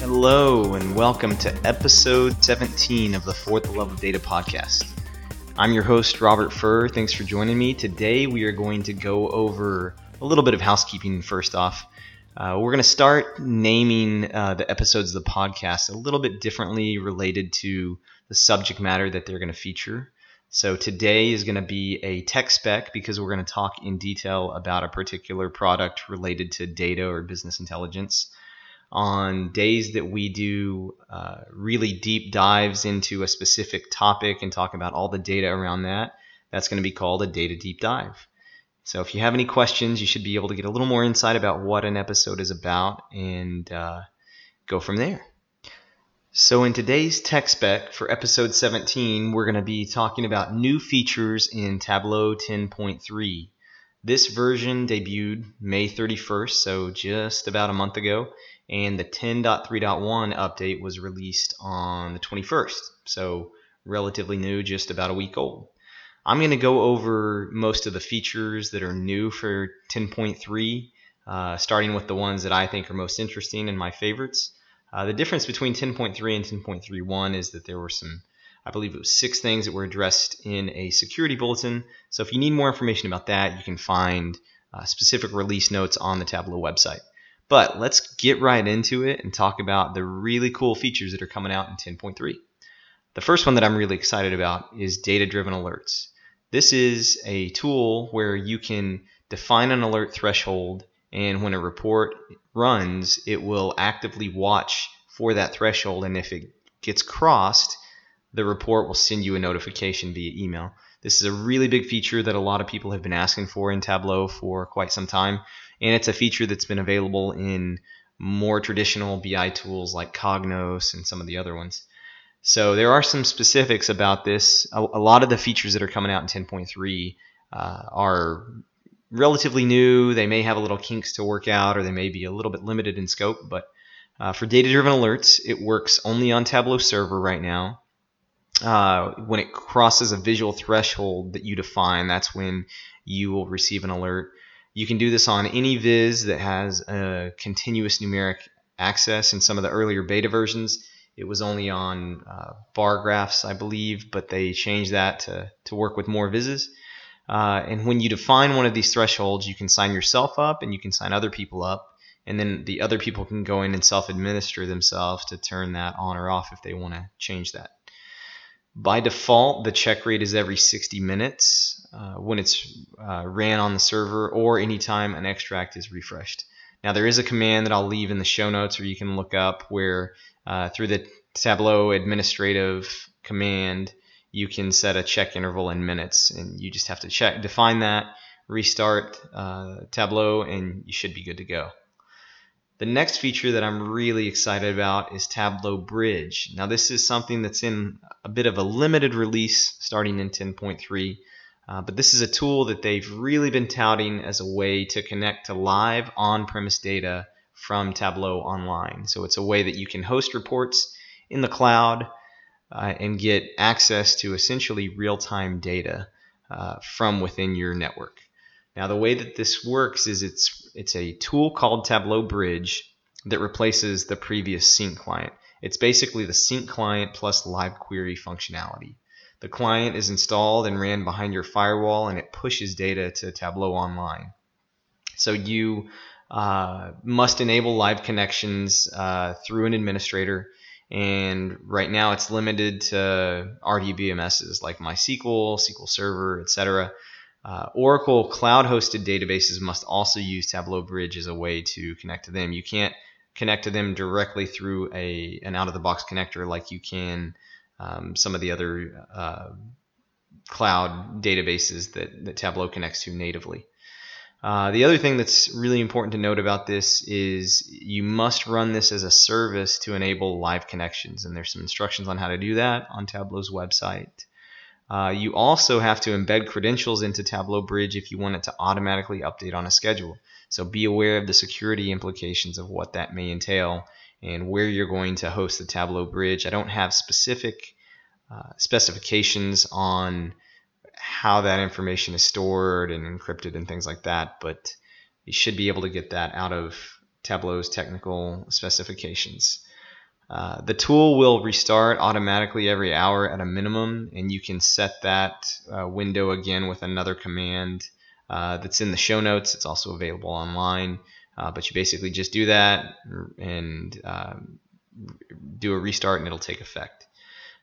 Hello, and welcome to episode 17 of the For the Love of Data podcast. I'm your host, Robert Furr. Thanks for joining me. Today, we are going to go over a little bit of housekeeping first off. Uh, we're going to start naming uh, the episodes of the podcast a little bit differently related to the subject matter that they're going to feature. So today is going to be a tech spec because we're going to talk in detail about a particular product related to data or business intelligence on days that we do uh, really deep dives into a specific topic and talk about all the data around that, that's going to be called a data deep dive. So if you have any questions, you should be able to get a little more insight about what an episode is about and uh, go from there. So in today's tech spec for episode 17, we're going to be talking about new features in Tableau 10.3. This version debuted May 31st, so just about a month ago, and the 10.3.1 update was released on the 21st, so relatively new, just about a week old. I'm going to go over most of the features that are new for 10.3, uh, starting with the ones that I think are most interesting and my favorites. Uh, the difference between 10.3 and 10.31 is that there were some, I believe it was six things that were addressed in a security bulletin. So if you need more information about that, you can find uh, specific release notes on the Tableau website. But let's get right into it and talk about the really cool features that are coming out in 10.3. The first one that I'm really excited about is data driven alerts. This is a tool where you can define an alert threshold, and when a report runs, it will actively watch for that threshold. And if it gets crossed, the report will send you a notification via email. This is a really big feature that a lot of people have been asking for in Tableau for quite some time and it's a feature that's been available in more traditional BI tools like Cognos and some of the other ones. So there are some specifics about this. A, a lot of the features that are coming out in 10.3 uh, are relatively new. They may have a little kinks to work out, or they may be a little bit limited in scope. But uh, for data-driven alerts, it works only on Tableau Server right now. Uh, when it crosses a visual threshold that you define, that's when you will receive an alert. You can do this on any viz that has a continuous numeric axis. In some of the earlier beta versions, it was only on uh, bar graphs, I believe, but they changed that to, to work with more vizzes. Uh, and when you define one of these thresholds, you can sign yourself up and you can sign other people up. And then the other people can go in and self administer themselves to turn that on or off if they want to change that. By default, the check rate is every 60 minutes uh, when it's uh, ran on the server or anytime an extract is refreshed. Now, there is a command that I'll leave in the show notes or you can look up where uh, through the Tableau administrative command, you can set a check interval in minutes and you just have to check, define that, restart uh, Tableau, and you should be good to go. The next feature that I'm really excited about is Tableau Bridge. Now, this is something that's in a bit of a limited release starting in 10.3, uh, but this is a tool that they've really been touting as a way to connect to live on premise data from Tableau Online. So, it's a way that you can host reports in the cloud uh, and get access to essentially real time data uh, from within your network. Now the way that this works is it's it's a tool called Tableau Bridge that replaces the previous sync client. It's basically the sync client plus live query functionality. The client is installed and ran behind your firewall and it pushes data to Tableau Online. So you uh, must enable live connections uh, through an administrator. And right now it's limited to RDBMSs like MySQL, SQL Server, etc. Uh, Oracle cloud hosted databases must also use Tableau Bridge as a way to connect to them. You can't connect to them directly through a an out of the box connector like you can um, some of the other uh, cloud databases that, that Tableau connects to natively. Uh, the other thing that's really important to note about this is you must run this as a service to enable live connections, and there's some instructions on how to do that on Tableau's website. Uh, you also have to embed credentials into Tableau Bridge if you want it to automatically update on a schedule. So be aware of the security implications of what that may entail and where you're going to host the Tableau Bridge. I don't have specific uh, specifications on how that information is stored and encrypted and things like that, but you should be able to get that out of Tableau's technical specifications. Uh, the tool will restart automatically every hour at a minimum, and you can set that uh, window again with another command uh, that's in the show notes. It's also available online, uh, but you basically just do that and um, do a restart, and it'll take effect.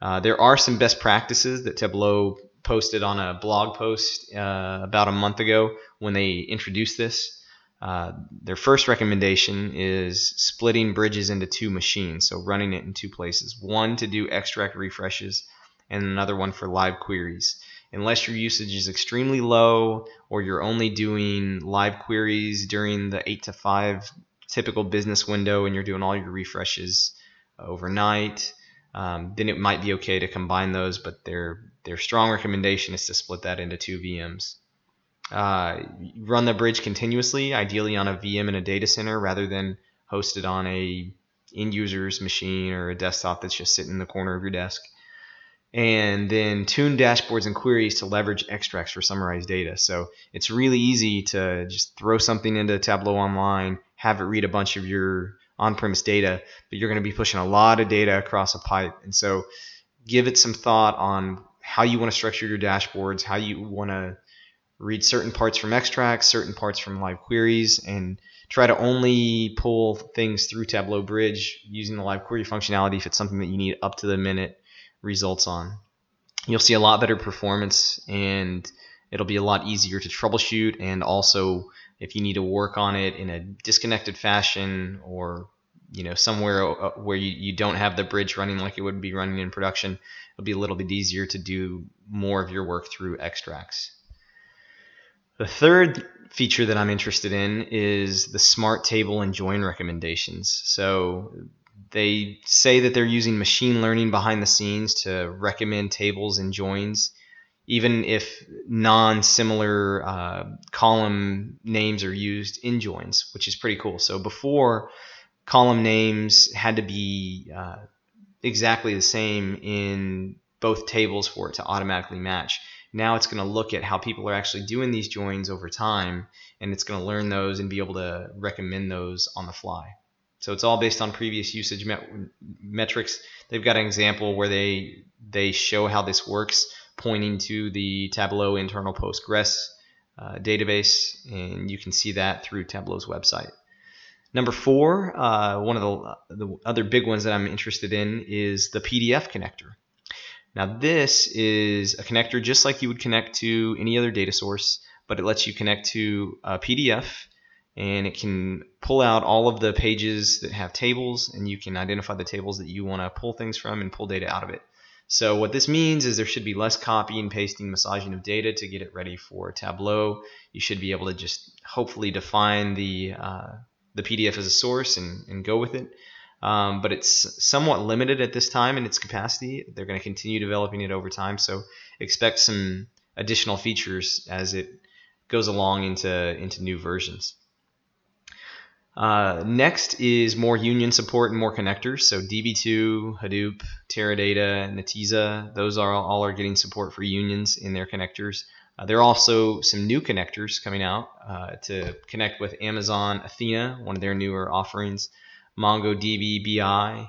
Uh, there are some best practices that Tableau posted on a blog post about a month ago when they introduced this. Uh, their first recommendation is splitting bridges into two machines, so running it in two places. One to do extract refreshes, and another one for live queries. Unless your usage is extremely low, or you're only doing live queries during the 8 to 5 typical business window and you're doing all your refreshes overnight, um, then it might be okay to combine those, but their, their strong recommendation is to split that into two VMs. Uh, run the bridge continuously, ideally on a VM in a data center rather than hosted on a end user's machine or a desktop that's just sitting in the corner of your desk. And then tune dashboards and queries to leverage extracts for summarized data. So it's really easy to just throw something into Tableau Online, have it read a bunch of your on-premise data, but you're going to be pushing a lot of data across a pipe. And so give it some thought on how you want to structure your dashboards, how you want to read certain parts from extracts, certain parts from live queries, and try to only pull things through Tableau Bridge using the live query functionality if it's something that you need up to the minute results on. You'll see a lot better performance and it'll be a lot easier to troubleshoot and also if you need to work on it in a disconnected fashion or you know somewhere uh, where you, you don't have the bridge running like it would be running in production it'll be a little bit easier to do more of your work through extracts the third feature that I'm interested in is the smart table and join recommendations. So they say that they're using machine learning behind the scenes to recommend tables and joins, even if non similar uh, column names are used in joins, which is pretty cool. So before, column names had to be uh, exactly the same in both tables for it to automatically match. Now it's going to look at how people are actually doing these joins over time, and it's going to learn those and be able to recommend those on the fly. So it's all based on previous usage met- metrics. They've got an example where they they show how this works, pointing to the Tableau internal Postgres uh, database, and you can see that through Tableau's website. Number four, uh, one of the, the other big ones that I'm interested in is the PDF connector. Now this is a connector just like you would connect to any other data source, but it lets you connect to a PDF and it can pull out all of the pages that have tables and you can identify the tables that you want to pull things from and pull data out of it. So what this means is there should be less copying, pasting, massaging of data to get it ready for Tableau. You should be able to just hopefully define the uh, the PDF as a source and, and go with it um, but it's somewhat limited at this time in its capacity. They're going to continue developing it over time, so expect some additional features as it goes along into into new versions. Uh, next is more union support and more connectors. So DB2, Hadoop, Teradata, Netezza, those are all are getting support for unions in their connectors. Uh, there are also some new connectors coming out uh, to connect with Amazon Athena, one of their newer offerings. MongoDB BI,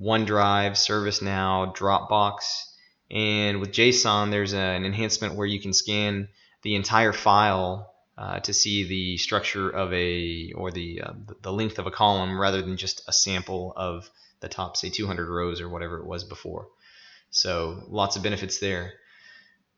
OneDrive, ServiceNow, Dropbox. And with JSON, there's an enhancement where you can scan the entire file uh, to see the structure of a or the uh, the length of a column rather than just a sample of the top say 200 rows or whatever it was before. So lots of benefits there.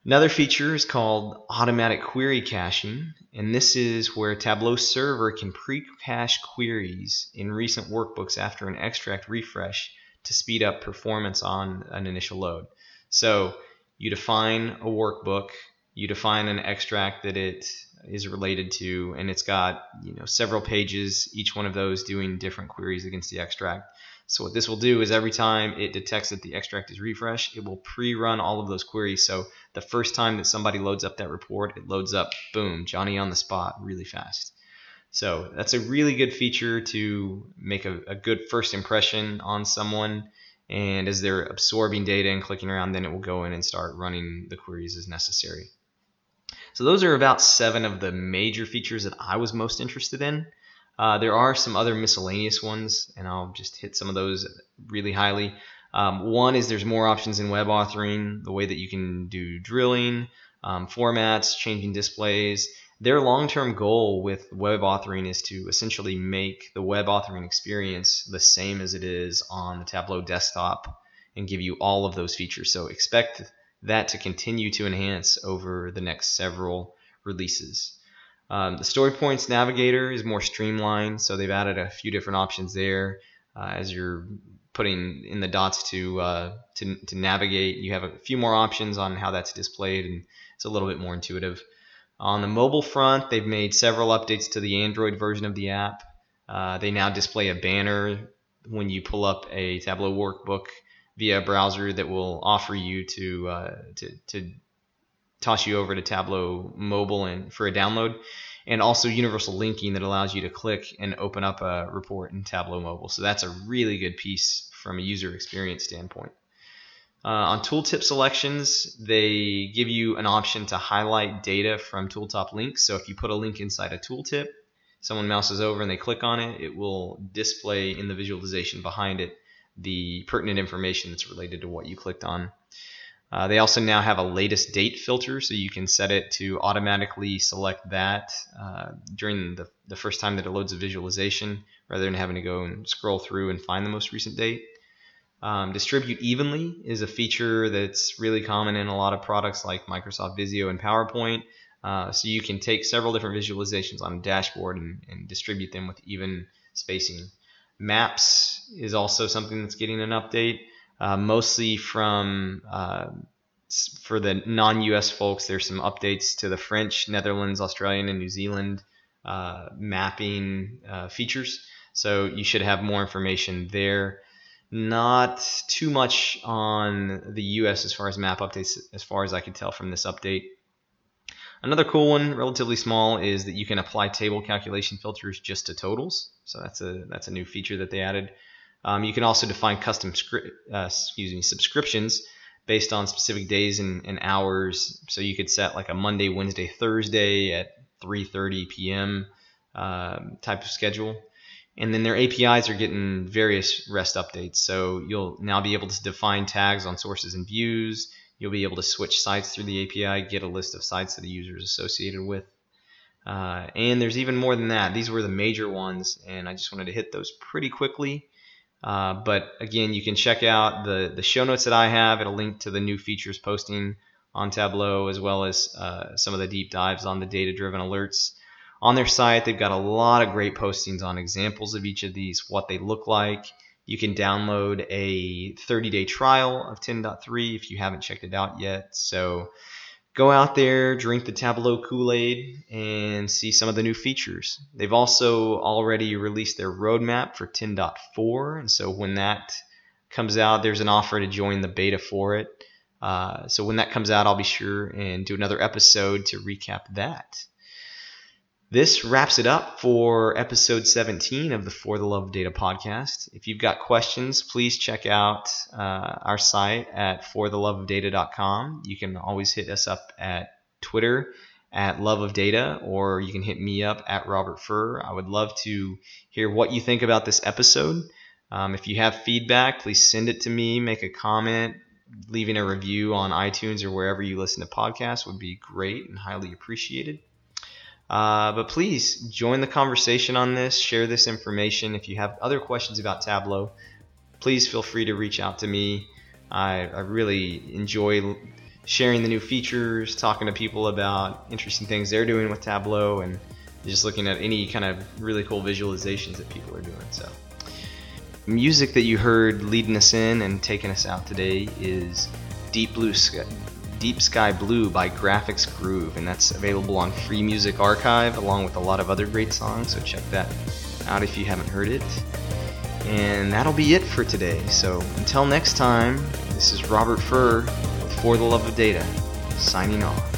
Another feature is called automatic query caching, and this is where Tableau Server can pre-cache queries in recent workbooks after an extract refresh to speed up performance on an initial load. So you define a workbook, you define an extract that it is related to, and it's got you know several pages, each one of those doing different queries against the extract. So what this will do is every time it detects that the extract is refreshed, it will pre-run all of those queries. So the first time that somebody loads up that report, it loads up, boom, Johnny on the spot really fast. So that's a really good feature to make a, a good first impression on someone. And as they're absorbing data and clicking around, then it will go in and start running the queries as necessary. So those are about seven of the major features that I was most interested in. Uh, there are some other miscellaneous ones, and I'll just hit some of those really highly. Um, one is there's more options in web authoring, the way that you can do drilling, um, formats, changing displays. Their long term goal with web authoring is to essentially make the web authoring experience the same as it is on the Tableau desktop and give you all of those features. So expect that to continue to enhance over the next several releases. Um, the Story Points Navigator is more streamlined, so they've added a few different options there uh, as you're putting in the dots to, uh, to to navigate. You have a few more options on how that's displayed, and it's a little bit more intuitive. On the mobile front, they've made several updates to the Android version of the app. Uh, they now display a banner when you pull up a Tableau workbook via a browser that will offer you to uh, to, to toss you over to Tableau mobile and for a download, and also universal linking that allows you to click and open up a report in Tableau mobile. So that's a really good piece from a user experience standpoint. Uh, on tooltip selections, they give you an option to highlight data from tooltip links. So if you put a link inside a tooltip, someone mouses over and they click on it, it will display in the visualization behind it the pertinent information that's related to what you clicked on. Uh, they also now have a latest date filter, so you can set it to automatically select that uh, during the, the first time that it loads a visualization rather than having to go and scroll through and find the most recent date. Um, distribute evenly is a feature that's really common in a lot of products like Microsoft Visio and PowerPoint. Uh, so you can take several different visualizations on a dashboard and, and distribute them with even spacing. Maps is also something that's getting an update, uh, mostly from uh, for the non-U.S. folks. There's some updates to the French, Netherlands, Australian, and New Zealand uh, mapping uh, features. So you should have more information there. Not too much on the U.S. as far as map updates, as far as I can tell from this update. Another cool one, relatively small, is that you can apply table calculation filters just to totals. So that's a that's a new feature that they added. Um, you can also define custom script, uh, excuse me, subscriptions based on specific days and, and, hours. So you could set like a Monday, Wednesday, Thursday at 3:30 p.m. Uh, type of schedule. And then their APIs are getting various REST updates. So you'll now be able to define tags on sources and views. You'll be able to switch sites through the API, get a list of sites that the user is associated with. Uh, and there's even more than that. These were the major ones, and I just wanted to hit those pretty quickly. Uh, but again, you can check out the, the show notes that I have. It'll link to the new features posting on Tableau, as well as uh, some of the deep dives on the data driven alerts. On their site, they've got a lot of great postings on examples of each of these, what they look like, you can download a 30 day trial of 10.3 if you haven't checked it out yet. So go out there, drink the Tableau Kool Aid, and see some of the new features. They've also already released their roadmap for 10.4, and so when that comes out, there's an offer to join the beta for it. Uh, so when that comes out, I'll be sure and do another episode to recap that. This wraps it up for episode 17 of the For the Love of Data podcast. If you've got questions, please check out uh, our site at fortheloveofdata.com. You can always hit us up at Twitter at Love of Data, or you can hit me up at Robert Furr. I would love to hear what you think about this episode. Um, if you have feedback, please send it to me, make a comment, leaving a review on iTunes or wherever you listen to podcasts would be great and highly appreciated. Uh, but please join the conversation on this, share this information. If you have other questions about Tableau, please feel free to reach out to me. I, I really enjoy sharing the new features, talking to people about interesting things they're doing with Tableau, and just looking at any kind of really cool visualizations that people are doing. So, music that you heard leading us in and taking us out today is Deep Blue Sky, Deep Sky Blue by Graphiqs Groove, and that's available on Free Music Archive along with a lot of other great songs, so check that out if you haven't heard it. And that'll be it for today. So until next time, this is Robert Furr with For the Love of Data, signing off.